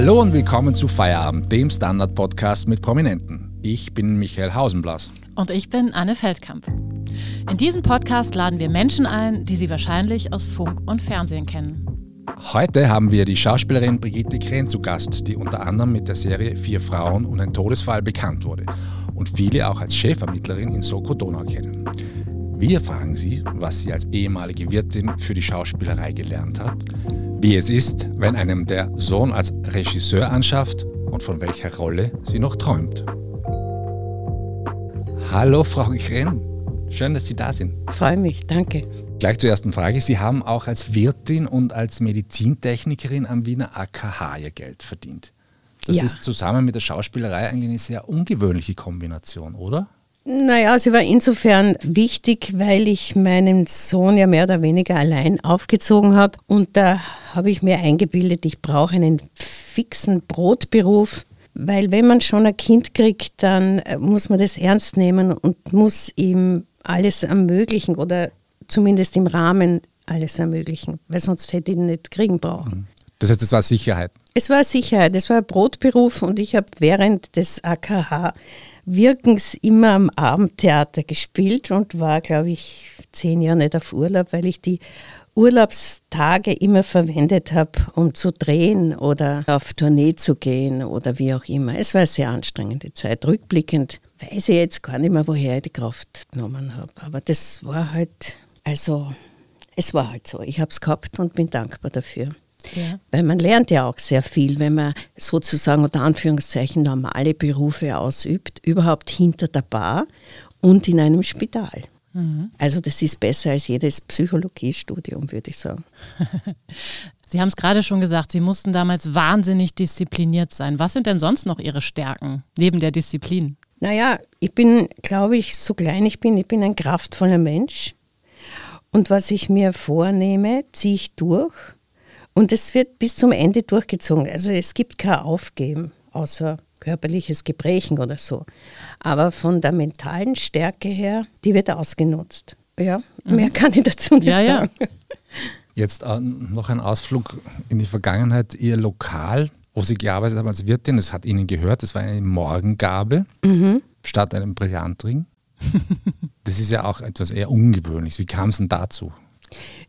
Hallo und willkommen zu Feierabend, dem Standard-Podcast mit Prominenten. Ich bin Michael Hausenblas. Und ich bin Anne Feldkamp. In diesem Podcast laden wir Menschen ein, die Sie wahrscheinlich aus Funk und Fernsehen kennen. Heute haben wir die Schauspielerin Brigitte Kren zu Gast, die unter anderem mit der Serie Vier Frauen und ein Todesfall bekannt wurde und viele auch als Chefvermittlerin in Soko Donau kennen. Wir fragen sie, was sie als ehemalige Wirtin für die Schauspielerei gelernt hat, wie es ist, wenn einem der Sohn als Regisseur anschafft und von welcher Rolle sie noch träumt. Hallo, Frau Kren. Schön, dass Sie da sind. Freue mich, danke. Gleich zur ersten Frage. Sie haben auch als Wirtin und als Medizintechnikerin am Wiener AKH Ihr Geld verdient. Das ja. ist zusammen mit der Schauspielerei eigentlich eine sehr ungewöhnliche Kombination, oder? Naja, sie war insofern wichtig, weil ich meinen Sohn ja mehr oder weniger allein aufgezogen habe. Und da habe ich mir eingebildet, ich brauche einen fixen Brotberuf. Weil wenn man schon ein Kind kriegt, dann äh, muss man das ernst nehmen und muss ihm alles ermöglichen oder zumindest im Rahmen alles ermöglichen, weil sonst hätte ich ihn nicht kriegen brauchen. Das heißt, es war Sicherheit? Es war Sicherheit, es war ein Brotberuf und ich habe während des AKH Wirkens immer am Abendtheater gespielt und war, glaube ich, zehn Jahre nicht auf Urlaub, weil ich die Urlaubstage immer verwendet habe, um zu drehen oder auf Tournee zu gehen oder wie auch immer. Es war eine sehr anstrengende Zeit. Rückblickend weiß ich jetzt gar nicht mehr, woher ich die Kraft genommen habe. Aber das war halt, also, es war halt so. Ich habe es gehabt und bin dankbar dafür. Ja. Weil man lernt ja auch sehr viel, wenn man sozusagen unter Anführungszeichen normale Berufe ausübt, überhaupt hinter der Bar und in einem Spital. Mhm. Also das ist besser als jedes Psychologiestudium, würde ich sagen. Sie haben es gerade schon gesagt, Sie mussten damals wahnsinnig diszipliniert sein. Was sind denn sonst noch Ihre Stärken neben der Disziplin? Naja, ich bin, glaube ich, so klein ich bin, ich bin ein kraftvoller Mensch. Und was ich mir vornehme, ziehe ich durch. Und es wird bis zum Ende durchgezogen. Also es gibt kein Aufgeben, außer körperliches Gebrechen oder so. Aber von der mentalen Stärke her, die wird ausgenutzt. Ja, mhm. mehr kann ich dazu nicht ja, sagen. Ja. Jetzt äh, noch ein Ausflug in die Vergangenheit. Ihr Lokal, wo Sie gearbeitet haben als Wirtin, das hat Ihnen gehört, das war eine Morgengabe mhm. statt einem Brillantring. das ist ja auch etwas eher Ungewöhnliches. Wie kam es denn dazu?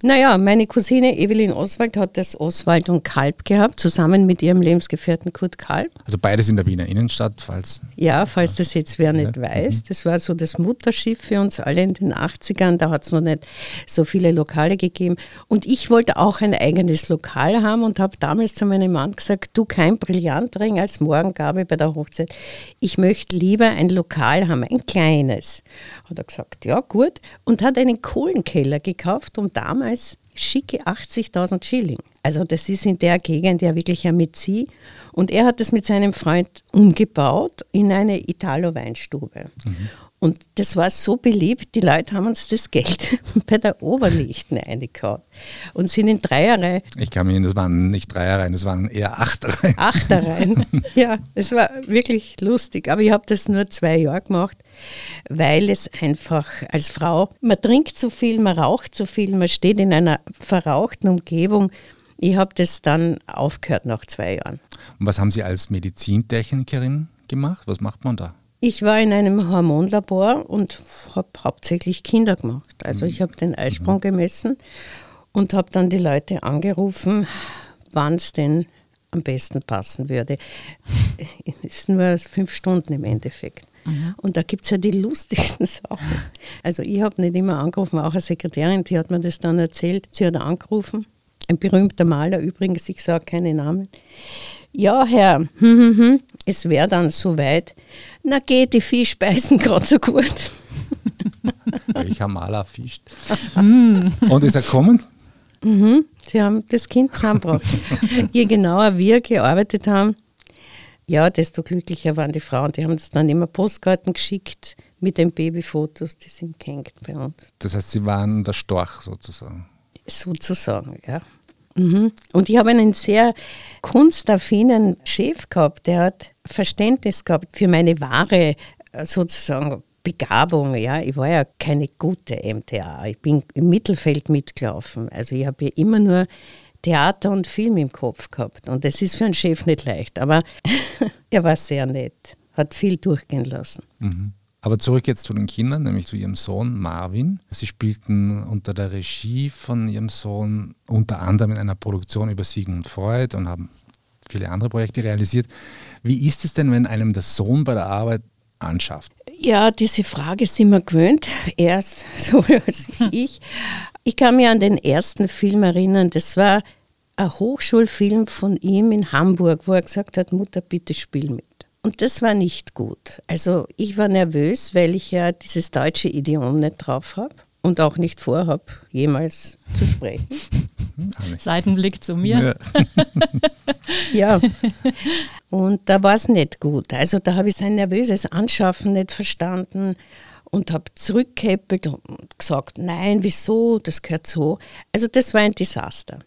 Naja, meine Cousine Evelyn Oswald hat das Oswald und Kalb gehabt, zusammen mit ihrem Lebensgefährten Kurt Kalb. Also beides in der Wiener Innenstadt, falls. Ja, falls das jetzt wer nicht ja. weiß. Das war so das Mutterschiff für uns alle in den 80ern. Da hat es noch nicht so viele Lokale gegeben. Und ich wollte auch ein eigenes Lokal haben und habe damals zu meinem Mann gesagt: Du, kein Brillantring als Morgengabe bei der Hochzeit. Ich möchte lieber ein Lokal haben, ein kleines. Hat er gesagt: Ja, gut. Und hat einen Kohlenkeller gekauft, um damals schicke 80.000 Schilling. Also das ist in der Gegend ja wirklich ein Metzi. Und er hat das mit seinem Freund umgebaut in eine Italo-Weinstube. Mhm. Und das war so beliebt, die Leute haben uns das Geld bei der Oberlichten eingehauen und sind in Dreierreihen. Ich kann mich erinnern, das waren nicht Dreierreihen, das waren eher Achterreihen. Achterreihen, ja, es war wirklich lustig. Aber ich habe das nur zwei Jahre gemacht, weil es einfach als Frau, man trinkt zu viel, man raucht zu viel, man steht in einer verrauchten Umgebung. Ich habe das dann aufgehört nach zwei Jahren. Und was haben Sie als Medizintechnikerin gemacht? Was macht man da? Ich war in einem Hormonlabor und habe hauptsächlich Kinder gemacht. Also ich habe den Eisprung mhm. gemessen und habe dann die Leute angerufen, wann es denn am besten passen würde. Es ist nur fünf Stunden im Endeffekt. Mhm. Und da gibt es ja die lustigsten Sachen. Also ich habe nicht immer angerufen, auch eine Sekretärin, die hat mir das dann erzählt. Sie hat angerufen, ein berühmter Maler übrigens, ich sage keine Namen. Ja, Herr, es wäre dann soweit. Na geht, die Fisch speisen gerade so gut. Welcher Maler fischt. Und ist er gekommen? Mhm, sie haben das Kind zusammengebracht. Je genauer wir gearbeitet haben, ja, desto glücklicher waren die Frauen. Die haben uns dann immer Postkarten geschickt mit den Babyfotos, die sind gehängt bei uns. Das heißt, sie waren der Storch sozusagen? Sozusagen, ja. Mhm. Und ich habe einen sehr kunstaffinen Chef gehabt, der hat Verständnis gehabt für meine wahre äh, sozusagen Begabung. Ja, ich war ja keine gute MTA. Ich bin im Mittelfeld mitgelaufen. Also ich habe ja immer nur Theater und Film im Kopf gehabt. Und das ist für einen Chef nicht leicht. Aber er war sehr nett, hat viel durchgehen lassen. Mhm. Aber zurück jetzt zu den Kindern, nämlich zu ihrem Sohn Marvin. Sie spielten unter der Regie von ihrem Sohn unter anderem in einer Produktion über Sigmund Freud und haben viele andere Projekte realisiert. Wie ist es denn, wenn einem der Sohn bei der Arbeit anschafft? Ja, diese Frage sind wir gewöhnt. Er so als ich. Ich kann mich an den ersten Film erinnern. Das war ein Hochschulfilm von ihm in Hamburg, wo er gesagt hat, Mutter, bitte spiel mit. Und das war nicht gut. Also ich war nervös, weil ich ja dieses deutsche Idiom nicht drauf habe und auch nicht vorhabe, jemals zu sprechen. Seitenblick zu mir. Ja. ja. Und da war es nicht gut. Also da habe ich sein nervöses Anschaffen nicht verstanden und habe zurückgekäppelt und gesagt, nein, wieso, das gehört so. Also das war ein Desaster.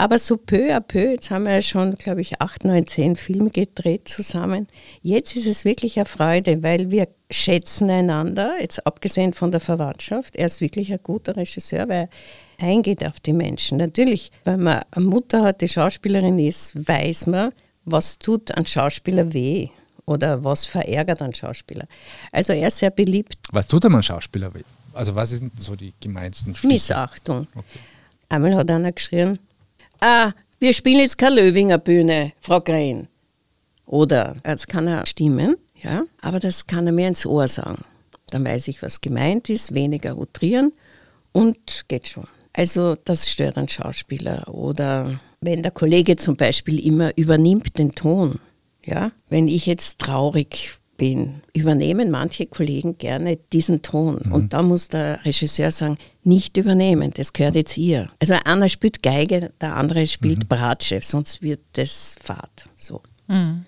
Aber so peu à peu, jetzt haben wir ja schon, glaube ich, acht, neun, zehn Filme gedreht zusammen. Jetzt ist es wirklich eine Freude, weil wir schätzen einander, jetzt abgesehen von der Verwandtschaft. Er ist wirklich ein guter Regisseur, weil er eingeht auf die Menschen. Natürlich, wenn man eine Mutter hat, die Schauspielerin ist, weiß man, was tut ein Schauspieler weh oder was verärgert einen Schauspieler. Also er ist sehr beliebt. Was tut einem Schauspieler weh? Also was sind so die gemeinsten Stiche? Missachtung. Okay. Einmal hat einer geschrien, ah, wir spielen jetzt keine Löwinger Bühne, Frau Green. Oder, jetzt kann er stimmen, ja, aber das kann er mir ins Ohr sagen. Dann weiß ich, was gemeint ist, weniger outrieren und geht schon. Also das stört einen Schauspieler. Oder wenn der Kollege zum Beispiel immer übernimmt den Ton. Ja, wenn ich jetzt traurig bin, übernehmen manche Kollegen gerne diesen Ton. Mhm. Und da muss der Regisseur sagen, nicht übernehmen, das gehört jetzt ihr. Also einer spielt Geige, der andere spielt mhm. Bratsche, sonst wird das Fahrt. So. Mhm.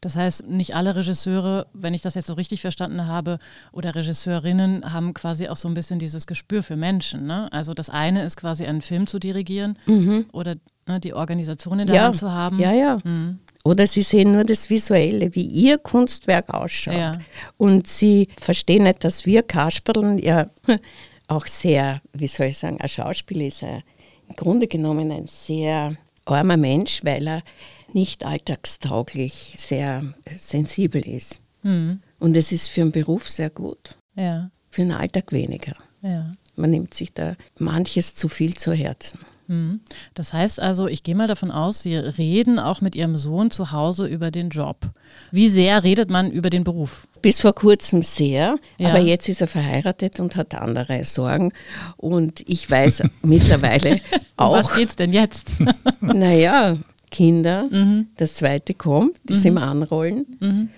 Das heißt, nicht alle Regisseure, wenn ich das jetzt so richtig verstanden habe, oder Regisseurinnen haben quasi auch so ein bisschen dieses Gespür für Menschen. Ne? Also das eine ist quasi einen Film zu dirigieren mhm. oder ne, die Organisation in der ja. Hand zu haben. Ja, ja. Mhm. Oder sie sehen nur das Visuelle, wie ihr Kunstwerk ausschaut. Ja. Und sie verstehen nicht, dass wir Kasperln ja auch sehr, wie soll ich sagen, ein Schauspieler ist ein, im Grunde genommen ein sehr armer Mensch, weil er nicht alltagstauglich, sehr sensibel ist. Mhm. Und es ist für einen Beruf sehr gut. Ja. Für den Alltag weniger. Ja. Man nimmt sich da manches zu viel zu Herzen. Mhm. Das heißt also, ich gehe mal davon aus, Sie reden auch mit Ihrem Sohn zu Hause über den Job. Wie sehr redet man über den Beruf? Bis vor kurzem sehr, ja. aber jetzt ist er verheiratet und hat andere Sorgen. Und ich weiß mittlerweile auch. Um was geht's denn jetzt? naja, Kinder, mhm. das zweite kommt, das mhm. im Anrollen. Mhm.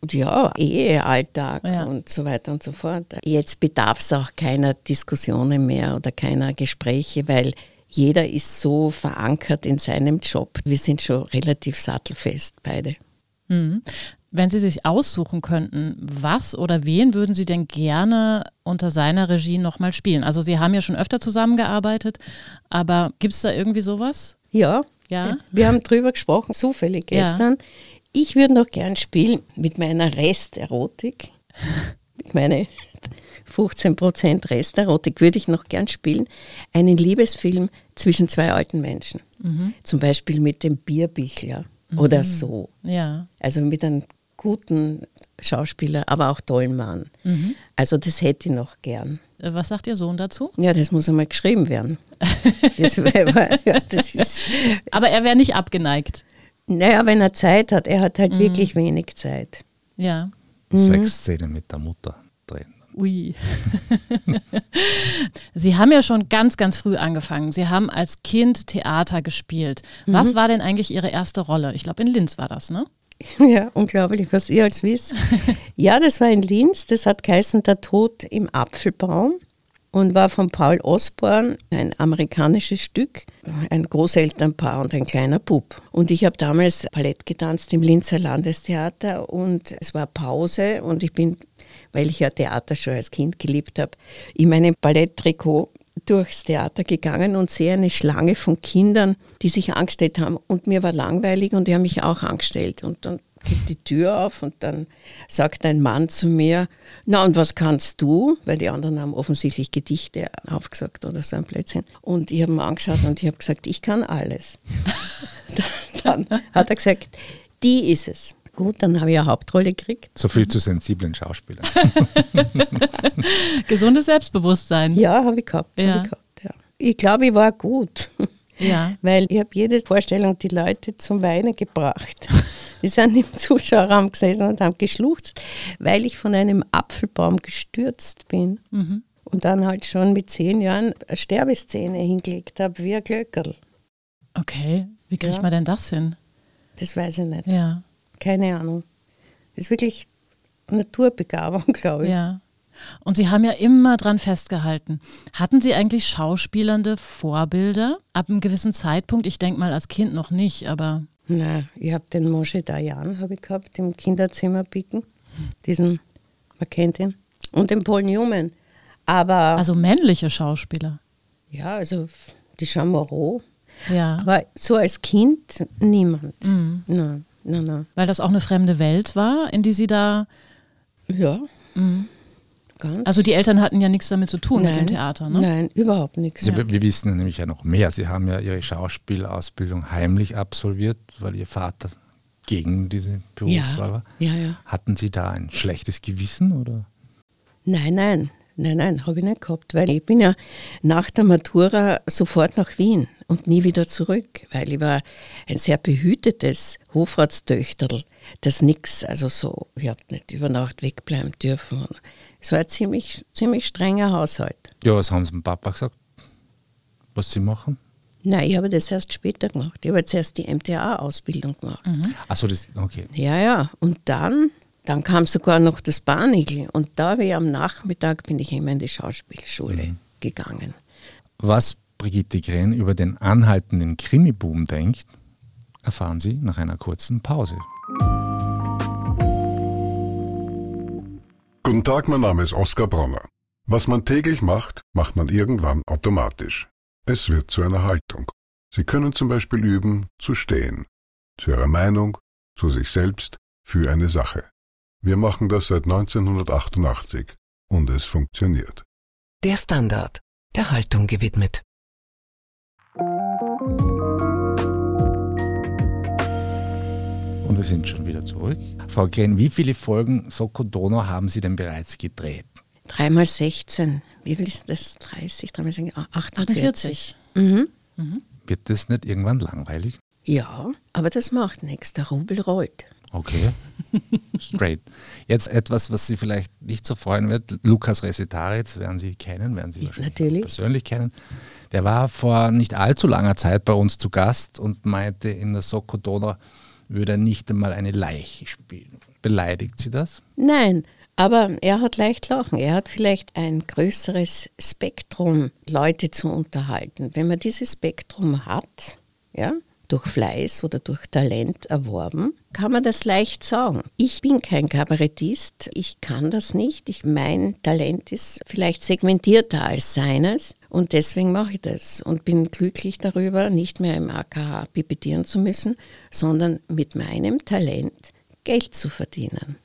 Und ja, Ehealltag ja. und so weiter und so fort. Jetzt bedarf es auch keiner Diskussionen mehr oder keiner Gespräche, weil jeder ist so verankert in seinem Job. Wir sind schon relativ sattelfest beide. Mhm. Wenn Sie sich aussuchen könnten, was oder wen würden Sie denn gerne unter seiner Regie nochmal spielen? Also Sie haben ja schon öfter zusammengearbeitet, aber gibt es da irgendwie sowas? Ja, ja. Wir haben drüber gesprochen, zufällig gestern. Ja. Ich würde noch gern spielen mit meiner Resterotik. mit meiner 15% Resterotik würde ich noch gern spielen. Einen Liebesfilm zwischen zwei alten Menschen. Mhm. Zum Beispiel mit dem Bierbichler mhm. oder so. Ja. Also mit einem guten Schauspieler, aber auch tollen Mann. Mhm. Also das hätte ich noch gern. Äh, was sagt Ihr Sohn dazu? Ja, das muss einmal geschrieben werden. das wär, ja, das ist, aber er wäre nicht abgeneigt. Naja, wenn er Zeit hat. Er hat halt mhm. wirklich wenig Zeit. Ja. Mhm. Sexszene mit der Mutter. Ui. Sie haben ja schon ganz, ganz früh angefangen. Sie haben als Kind Theater gespielt. Was mhm. war denn eigentlich Ihre erste Rolle? Ich glaube, in Linz war das, ne? Ja, unglaublich, was ihr als wisst. ja, das war in Linz. Das hat geheißen Der Tod im Apfelbaum und war von Paul Osborne ein amerikanisches Stück, ein Großelternpaar und ein kleiner Bub. Und ich habe damals Ballett getanzt im Linzer Landestheater und es war Pause und ich bin, weil ich ja Theater schon als Kind geliebt habe, in meinem Balletttrikot durchs Theater gegangen und sehe eine Schlange von Kindern, die sich angestellt haben. Und mir war langweilig und die haben mich auch angestellt. Und dann geht die Tür auf und dann sagt ein Mann zu mir, na und was kannst du? Weil die anderen haben offensichtlich Gedichte aufgesagt oder so ein Blödsinn. Und ich habe ihn angeschaut und ich habe gesagt, ich kann alles. dann hat er gesagt, die ist es. Gut, dann habe ich eine Hauptrolle gekriegt. So viel zu sensiblen Schauspielern. Gesundes Selbstbewusstsein. Ja, habe ich gehabt. Ja. Hab ich, gehabt ja. ich glaube, ich war gut. Ja. Weil ich habe jede Vorstellung die Leute zum Weinen gebracht. Die sind im Zuschauerraum gesessen und haben geschluchzt, weil ich von einem Apfelbaum gestürzt bin. Mhm. Und dann halt schon mit zehn Jahren eine Sterbeszene hingelegt habe, wie ein Glöckerl. Okay, wie kriegt Ja. man denn das hin? Das weiß ich nicht. Ja, Keine Ahnung. Das ist wirklich Naturbegabung, glaube ich. ja. Und Sie haben ja immer dran festgehalten. Hatten Sie eigentlich schauspielernde Vorbilder ab einem gewissen Zeitpunkt? Ich denke mal als Kind noch nicht, aber Na, ich habe den Moshe Dayan habe ich gehabt im Kinderzimmer picken. Diesen, man kennt ihn. Und den Paul Newman. Aber also männliche Schauspieler. ja, also die Moreau. Ja, Aber so als Kind niemand. Mhm. Nein, nein, nein. weil das auch eine fremde Welt war, in die Sie da. Ja. Ganz. Also die Eltern hatten ja nichts damit zu tun mit dem Nein, Theater, ne? Nein, überhaupt nichts. Sie, wir wissen nämlich ja noch mehr. Sie haben ja Ihre Schauspielausbildung heimlich absolviert, weil Ihr Vater gegen diese Berufswahl war. Ja, ja. Hatten Sie da ein schlechtes Gewissen oder? Nein, nein, nein, nein, habe ich nicht gehabt, weil ich bin ja nach der Matura sofort nach Wien und nie wieder zurück, weil ich war ein sehr behütetes Hofratstöchterl, das nix, also so, ich habe nicht über Nacht wegbleiben dürfen. Es war ein ziemlich, ziemlich strenger Haushalt. Ja, was haben Sie dem Papa gesagt, was Sie machen? Nein, ich habe das erst später gemacht. Ich habe jetzt erst die MTA-Ausbildung gemacht. Achso, das, okay. Ja, ja. Und dann, dann kam sogar noch das Barnigel. Und da bin ich am Nachmittag bin ich immer in die Schauspielschule gegangen. Was Brigitte Krenn über den anhaltenden Krimiboom denkt, erfahren Sie nach einer kurzen Pause. Guten Tag, mein Name ist Oskar Bronner. Was man täglich macht, macht man irgendwann automatisch. Es wird zu einer Haltung. Sie können zum Beispiel üben, zu stehen. Zu Ihrer Meinung, zu sich selbst, für eine Sache. Wir machen das seit 1988 und es funktioniert. Der Standard, der Haltung gewidmet. Und wir sind schon wieder zurück. Frau Krenn, wie viele Folgen Soko Donau haben Sie denn bereits gedreht? Dreimal 16. Wie viel ist das? 30, dreimal 16, 48. 48. Mhm. Wird das nicht irgendwann langweilig? Ja, aber das macht nichts. Der Rubel rollt. Okay. Straight. Jetzt etwas, was Sie vielleicht nicht so freuen wird. Lukas Resetaritz werden Sie kennen, werden Sie wahrscheinlich Natürlich. persönlich kennen. Der war vor nicht allzu langer Zeit bei uns zu Gast und meinte, in der Soko Donau würde er nicht einmal eine Leiche spielen. Beleidigt Sie das? Nein, aber er hat leicht lachen. Er hat vielleicht ein größeres Spektrum, Leute zu unterhalten. Wenn man dieses Spektrum hat, ja, durch Fleiß oder durch Talent erworben, kann man das leicht sagen. Ich bin kein Kabarettist, ich kann das nicht. Ich, mein Talent ist vielleicht segmentierter als seines und deswegen mache ich das und bin glücklich darüber, nicht mehr im AKH pipettieren zu müssen, sondern mit meinem Talent Geld zu verdienen.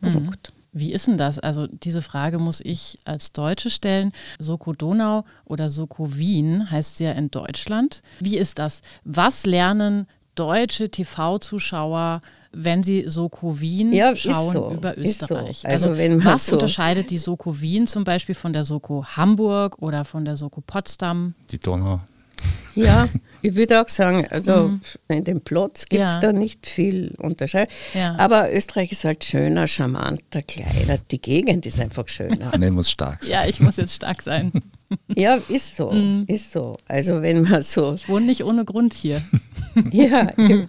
Punkt. Wie ist denn das? Also diese Frage muss ich als Deutsche stellen. Soko Donau oder Soko Wien heißt sie ja in Deutschland. Wie ist das? Was lernen deutsche TV-Zuschauer, wenn sie Soko Wien Ja, schauen so, über ist so. Österreich? Also wenn man was so- unterscheidet die Soko Wien zum Beispiel von der Soko Hamburg oder von der Soko Potsdam? Die Donau. Ja, ich würde auch sagen, also in dem Plots gibt es Ja. da nicht viel Unterscheidung. Ja. Aber Österreich ist halt schöner, charmanter, kleiner. Die Gegend ist einfach schöner. Anne muss stark sein. Ja, ich muss jetzt stark sein. ja, ist so, ist so. Also wenn man so, Ich wohne nicht ohne Grund hier. ja, immer.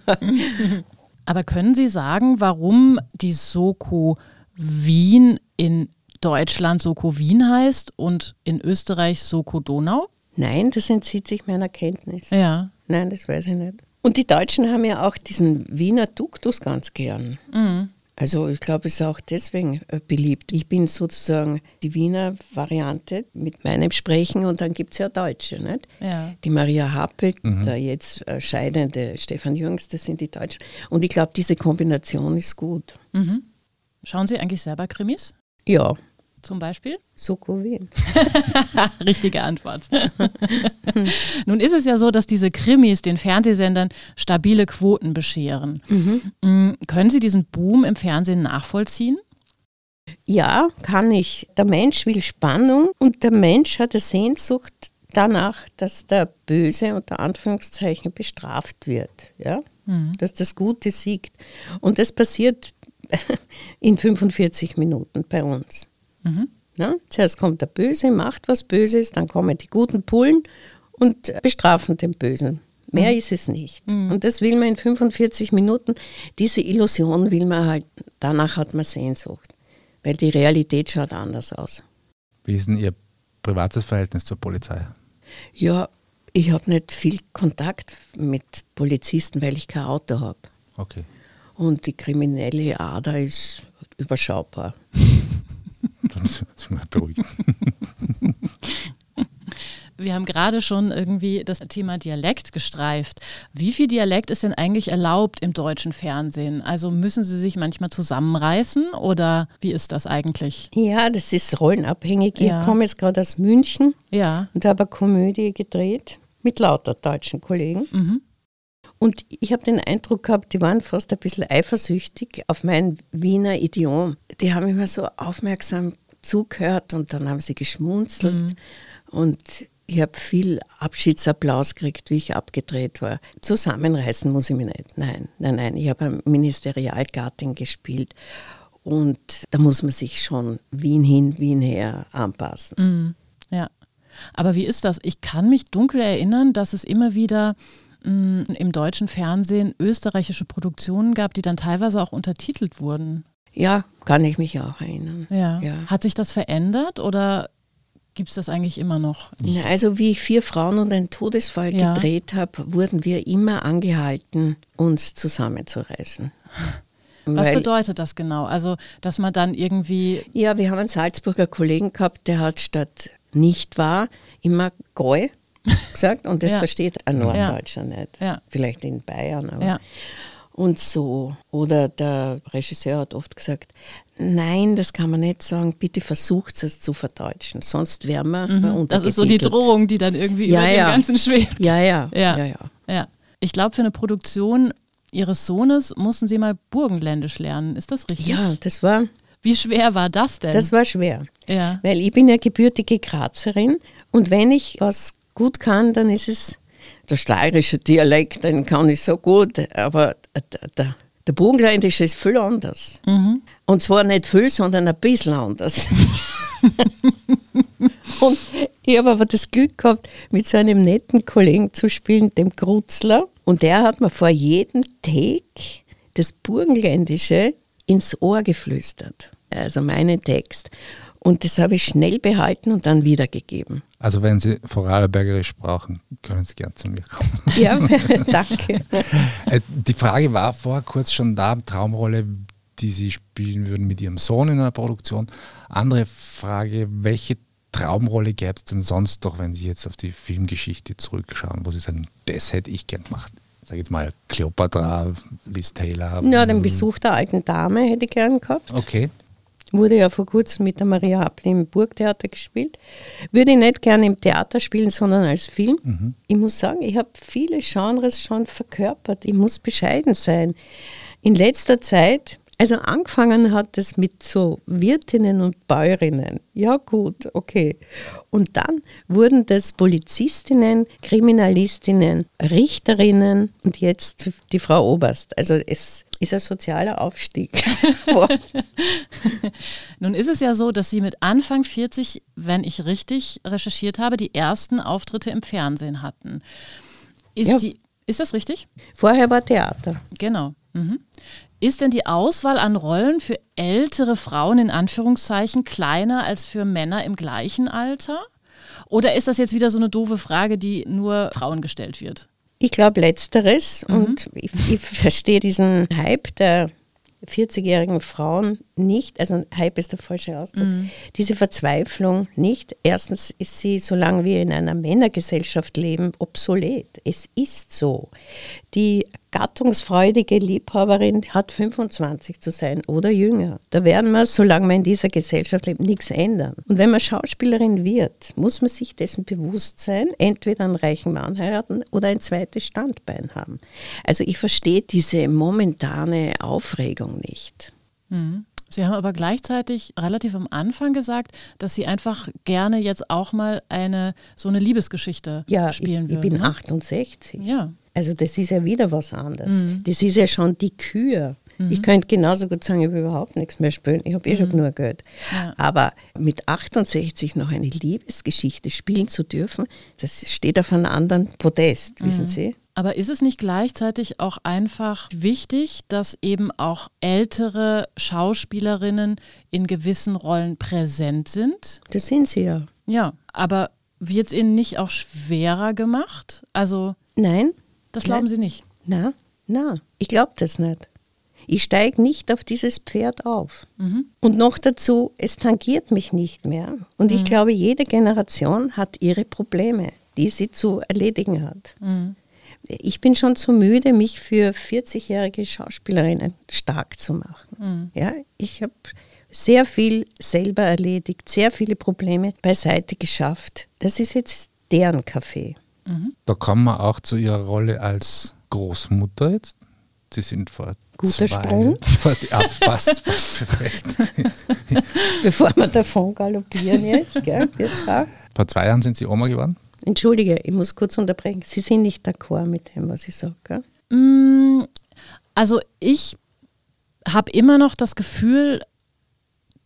Aber können Sie sagen, warum die Soko Wien in Deutschland Soko Wien heißt und in Österreich Soko Donau? nein, das entzieht sich meiner Kenntnis. Ja. Nein, das weiß ich nicht. Und die Deutschen haben ja auch diesen Wiener Duktus ganz gern. Also ich glaube, es ist auch deswegen äh, beliebt. Ich bin sozusagen die Wiener Variante mit meinem Sprechen und dann gibt es ja Deutsche. Nicht? Ja. Die Maria Happel, der jetzt äh, scheidende Stefan Jürgens, das sind die Deutschen. Und ich glaube, diese Kombination ist gut. Schauen Sie eigentlich selber Krimis? Ja, Zum Beispiel? Soko Wien. Richtige Antwort. Nun ist es ja so, dass diese Krimis den Fernsehsendern stabile Quoten bescheren. Mm, Können Sie diesen Boom im Fernsehen nachvollziehen? Ja, kann ich. Der Mensch will Spannung und der Mensch hat eine Sehnsucht danach, dass der Böse unter Anführungszeichen bestraft wird. Ja? Dass das Gute siegt. Und das passiert in 45 Minuten bei uns. Ja? Zuerst kommt der Böse, macht was Böses, dann kommen die guten Pullen und bestrafen den Bösen. Mehr ist es nicht. Und das will man in 45 Minuten. Diese Illusion will man halt, danach hat man Sehnsucht. Weil die Realität schaut anders aus. Wie ist denn Ihr privates Verhältnis zur Polizei? Ja, ich habe nicht viel Kontakt mit Polizisten, weil ich kein Auto habe. Okay. Und die kriminelle Ader ist überschaubar. Dann sind wir beruhigt. Wir haben gerade schon irgendwie das Thema Dialekt gestreift. Wie viel Dialekt ist denn eigentlich erlaubt im deutschen Fernsehen? Also müssen Sie sich manchmal zusammenreißen oder wie ist das eigentlich? Ja, das ist rollenabhängig. Ja. Ich komme jetzt gerade aus München Ja. und habe eine Komödie gedreht mit lauter deutschen Kollegen. Mhm. Und ich habe den Eindruck gehabt, die waren fast ein bisschen eifersüchtig auf mein Wiener Idiom. Die haben immer so aufmerksam zugehört und dann haben sie geschmunzelt. Und ich habe viel Abschiedsapplaus gekriegt, wie ich abgedreht war. Zusammenreißen muss ich mich nicht. Nein, nein, nein. Ich habe am Ministerialgarten gespielt. Und da muss man sich schon Wien hin, Wien her anpassen. Ja. Aber wie ist das? Ich kann mich dunkel erinnern, dass es immer wieder mh, im deutschen Fernsehen österreichische Produktionen gab, die dann teilweise auch untertitelt wurden. Ja, kann ich mich auch erinnern. Ja. Ja. Hat sich das verändert oder gibt es das eigentlich immer noch? Na, Also wie ich vier Frauen und einen Todesfall Ja. gedreht habe, wurden wir immer angehalten, uns zusammenzureißen. Was Weil- bedeutet das genau? Also, dass man dann irgendwie, Ja, wir haben einen Salzburger Kollegen gehabt, der hat statt nicht wahr immer Gäu gesagt und das Ja. versteht ein Norddeutscher nicht. Ja. Vielleicht in Bayern, aber. ja, Und so. Oder der Regisseur hat oft gesagt, nein, das kann man nicht sagen, bitte versucht es zu verdeutschen, sonst wären wir Mhm. das ist so die. Drohung, die dann irgendwie Ja, über ja. dem Ganzen schwebt. Ja, ja, Ja. ja, ja. Ja. Ich glaube, für eine Produktion Ihres Sohnes mussten Sie mal Burgenländisch lernen. Ist das richtig? Ja, das war, Wie schwer war das denn? das war schwer. ja. Weil ich bin ja gebürtige Grazerin und wenn ich was gut kann, dann ist es der steirische Dialekt, den kann ich so gut, aber der, der, der Burgenländische ist viel anders. Und zwar nicht viel, sondern ein bisschen anders. und ich habe aber das Glück gehabt, mit so einem netten Kollegen zu spielen, dem Grutzler. Und der hat mir vor jedem Take das Burgenländische ins Ohr geflüstert. Also meinen Text. Und das habe ich schnell behalten und dann wiedergegeben. Also wenn Sie Vorarlbergerisch brauchen, können Sie gern zu mir kommen. Ja, danke. Äh, Die Frage war vorher kurz schon da, Traumrolle, die Sie spielen würden mit Ihrem Sohn in einer Produktion. Andere Frage, welche Traumrolle gäbe es denn sonst doch, wenn Sie jetzt auf die Filmgeschichte zurückschauen, wo Sie sagen, das hätte ich gern gemacht? Sag jetzt mal Cleopatra, Liz Taylor. Ja, den Besuch der alten Dame hätte ich gern gehabt. Okay. Wurde ja vor kurzem mit der Maria Appel im Burgtheater gespielt. Würde ich nicht gerne im Theater spielen, sondern als Film. Ich muss sagen, ich habe viele Genres schon verkörpert. Ich muss bescheiden sein. In letzter Zeit, also angefangen hat es mit so Wirtinnen und Bäuerinnen. Ja gut, okay. Und dann wurden das Polizistinnen, Kriminalistinnen, Richterinnen und jetzt die Frau Oberst. Also es ist ein sozialer Aufstieg. Nun ist es ja so, dass Sie mit Anfang 40, wenn ich richtig recherchiert habe, die ersten Auftritte im Fernsehen hatten. Ist, Ja. die, ist das richtig? Vorher war Theater. Genau. Mhm. Ist denn die Auswahl an Rollen für ältere Frauen in Anführungszeichen kleiner als für Männer im gleichen Alter? Oder ist das jetzt wieder so eine doofe Frage, die nur Frauen gestellt wird? Ich glaube letzteres und ich, ich verstehe diesen Hype der 40-jährigen Frauen nicht, also Hype ist der falsche Ausdruck, diese Verzweiflung nicht. Erstens ist sie, solange wir in einer Männergesellschaft leben, obsolet. Es ist so. Die gattungsfreudige Liebhaberin hat 25 zu sein oder jünger. Da werden wir, solange wir in dieser Gesellschaft leben, nichts ändern. Und wenn man Schauspielerin wird, muss man sich dessen bewusst sein, entweder einen reichen Mann heiraten oder ein zweites Standbein haben. Also ich verstehe diese momentane Aufregung nicht. Sie haben aber gleichzeitig relativ am Anfang gesagt, dass Sie einfach gerne jetzt auch mal eine so eine Liebesgeschichte Ja, ich, spielen ich würden. bin ne? 68. Ja. Also das ist ja wieder was anderes. Mhm. Das ist ja schon die Kür. Ich könnte genauso gut sagen, ich will überhaupt nichts mehr spielen. Ich habe eh schon genug Geld. Mhm. Ja. Aber mit 68 noch eine Liebesgeschichte spielen zu dürfen, das steht auf einem anderen Podest, wissen Mhm. Sie? Aber ist es nicht gleichzeitig auch einfach wichtig, dass eben auch ältere Schauspielerinnen in gewissen Rollen präsent sind? Das sind sie ja. Ja, aber wird es ihnen nicht auch schwerer gemacht? Also, Nein, das Nein. glauben Sie nicht. na, na, ich glaube das nicht. Ich steige nicht auf dieses Pferd auf. Und noch dazu, es tangiert mich nicht mehr. Und ich glaube, jede Generation hat ihre Probleme, die sie zu erledigen hat. Ich bin schon zu müde, mich für 40-jährige Schauspielerinnen stark zu machen. Ja, ich habe sehr viel selber erledigt, sehr viele Probleme beiseite geschafft. Das ist jetzt deren Kaffee. Da kommen wir auch zu Ihrer Rolle als Großmutter jetzt. Sie sind vor Guter zwei, Sprung. Vor, ja, passt, passt perfekt. Bevor wir davon galoppieren jetzt, gell, wir zwei. Vor zwei Jahren sind Sie Oma geworden. Entschuldige, ich muss kurz unterbrechen. Sie sind nicht d'accord mit dem, was ich sage. Mm, Also ich habe immer noch das Gefühl,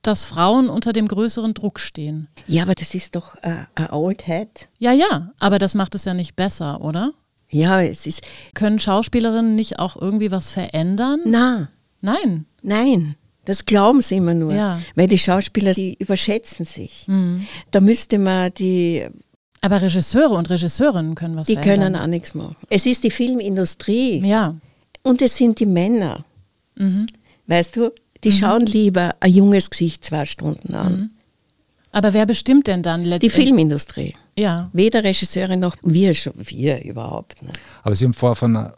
dass Frauen unter dem größeren Druck stehen. Ja, aber das ist doch äh, ein Old Hat. Ja, ja, aber das macht es ja nicht besser, oder? Ja, es ist. Können Schauspielerinnen nicht auch irgendwie was verändern? Na, Nein. nein. Das glauben sie immer nur. Ja. Weil die Schauspieler, die überschätzen sich. Da müsste man die, Aber Regisseure und Regisseurinnen können was die können verändern. auch nichts machen. Es ist die Filmindustrie Ja. und es sind die Männer. Mhm. Weißt du, die schauen lieber ein junges Gesicht zwei Stunden an. Aber wer bestimmt denn dann Die letztendlich? Filmindustrie. Ja. Weder Regisseure noch wir, schon wir überhaupt. Ne? Aber Sie haben vorher von einer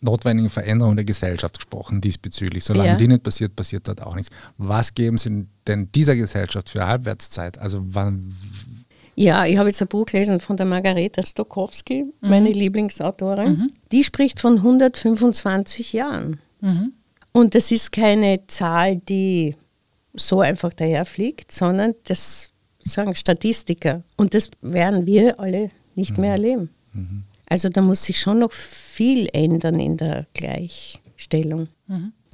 notwendigen Veränderung der Gesellschaft gesprochen diesbezüglich. Solange Ja. die nicht passiert, passiert dort auch nichts. Was geben Sie denn dieser Gesellschaft für Halbwertszeit? Also wann, Ja, ich habe jetzt ein Buch gelesen von der Margareta Stokowski, meine Lieblingsautorin. Die spricht von 125 Jahren. Und das ist keine Zahl, die so einfach daherfliegt, sondern das sagen Statistiker. Und das werden wir alle nicht mehr erleben. Also da muss sich schon noch viel ändern in der Gleichstellung.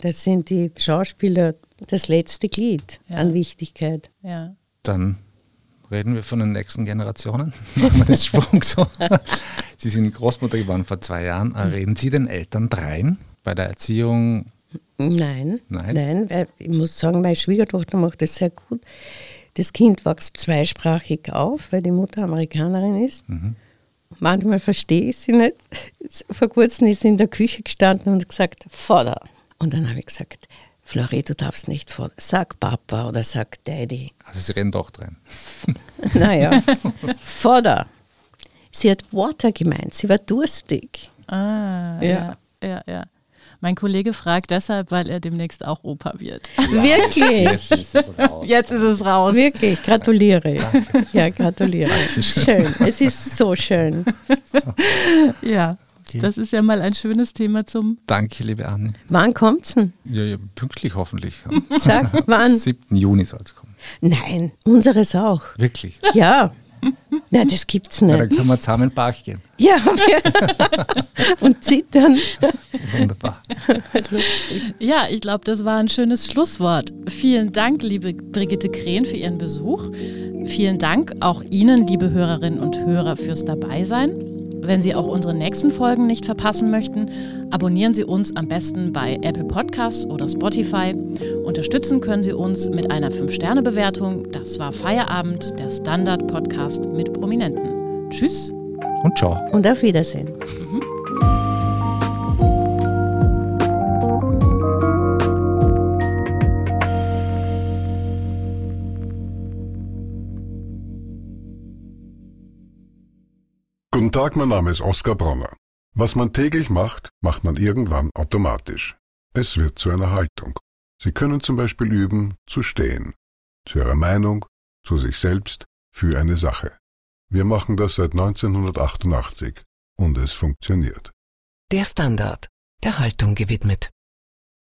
Das sind die Schauspieler das letzte Glied Ja. an Wichtigkeit. Ja. dann reden wir von den nächsten Generationen. Machen wir den Sprung so. Sie sind Großmutter geworden vor zwei Jahren. Reden Sie den Eltern dreien bei der Erziehung? Nein, Nein? nein, weil ich muss sagen, meine Schwiegertochter macht das sehr gut. Das Kind wächst zweisprachig auf, weil die Mutter Amerikanerin ist. Manchmal verstehe ich sie nicht. Vor kurzem ist sie in der Küche gestanden und gesagt, Vater. Und dann habe ich gesagt, Flori, du darfst nicht Vater. Sag Papa oder sag Daddy. Also Sie reden doch dreien. Naja, Vater. Sie hat Water gemeint, sie war durstig. Ah, Ja. ja. ja, ja, Mein Kollege fragt deshalb, weil er demnächst auch Opa wird. Wirklich, ist es raus. Jetzt ist es raus. wirklich, gratuliere. Ja, gratuliere. Schön, es ist so schön. Ja. Das ist ja mal ein schönes Thema zum. Danke, liebe Anne. Wann kommt's denn? Ja, ja, pünktlich hoffentlich. Am Sag, wann? 7. Juni soll es kommen. Nein, unseres auch. Wirklich. Ja. Nein, das gibt's Ja, dann nicht. können wir zusammen in den Park gehen. Ja, und zittern. Wunderbar. Ja, ich glaube, das war ein schönes Schlusswort. Vielen Dank, liebe Brigitte Krehn, für Ihren Besuch. Vielen Dank auch Ihnen, liebe Hörerinnen und Hörer, fürs Dabeisein. Wenn Sie auch unsere nächsten Folgen nicht verpassen möchten, abonnieren Sie uns am besten bei Apple Podcasts oder Spotify. Unterstützen können Sie uns mit einer 5-Sterne-Bewertung. Das war Feierabend, der Standard-Podcast mit Prominenten. Tschüss. Und ciao. Und auf Wiedersehen. Guten Tag, mein Name ist Oskar Bronner. Was man täglich macht, macht man irgendwann automatisch. Es wird zu einer Haltung. Sie können zum Beispiel üben, zu stehen. Zu Ihrer Meinung, zu sich selbst, für eine Sache. Wir machen das seit 1988 und es funktioniert. Der Standard, der Haltung gewidmet.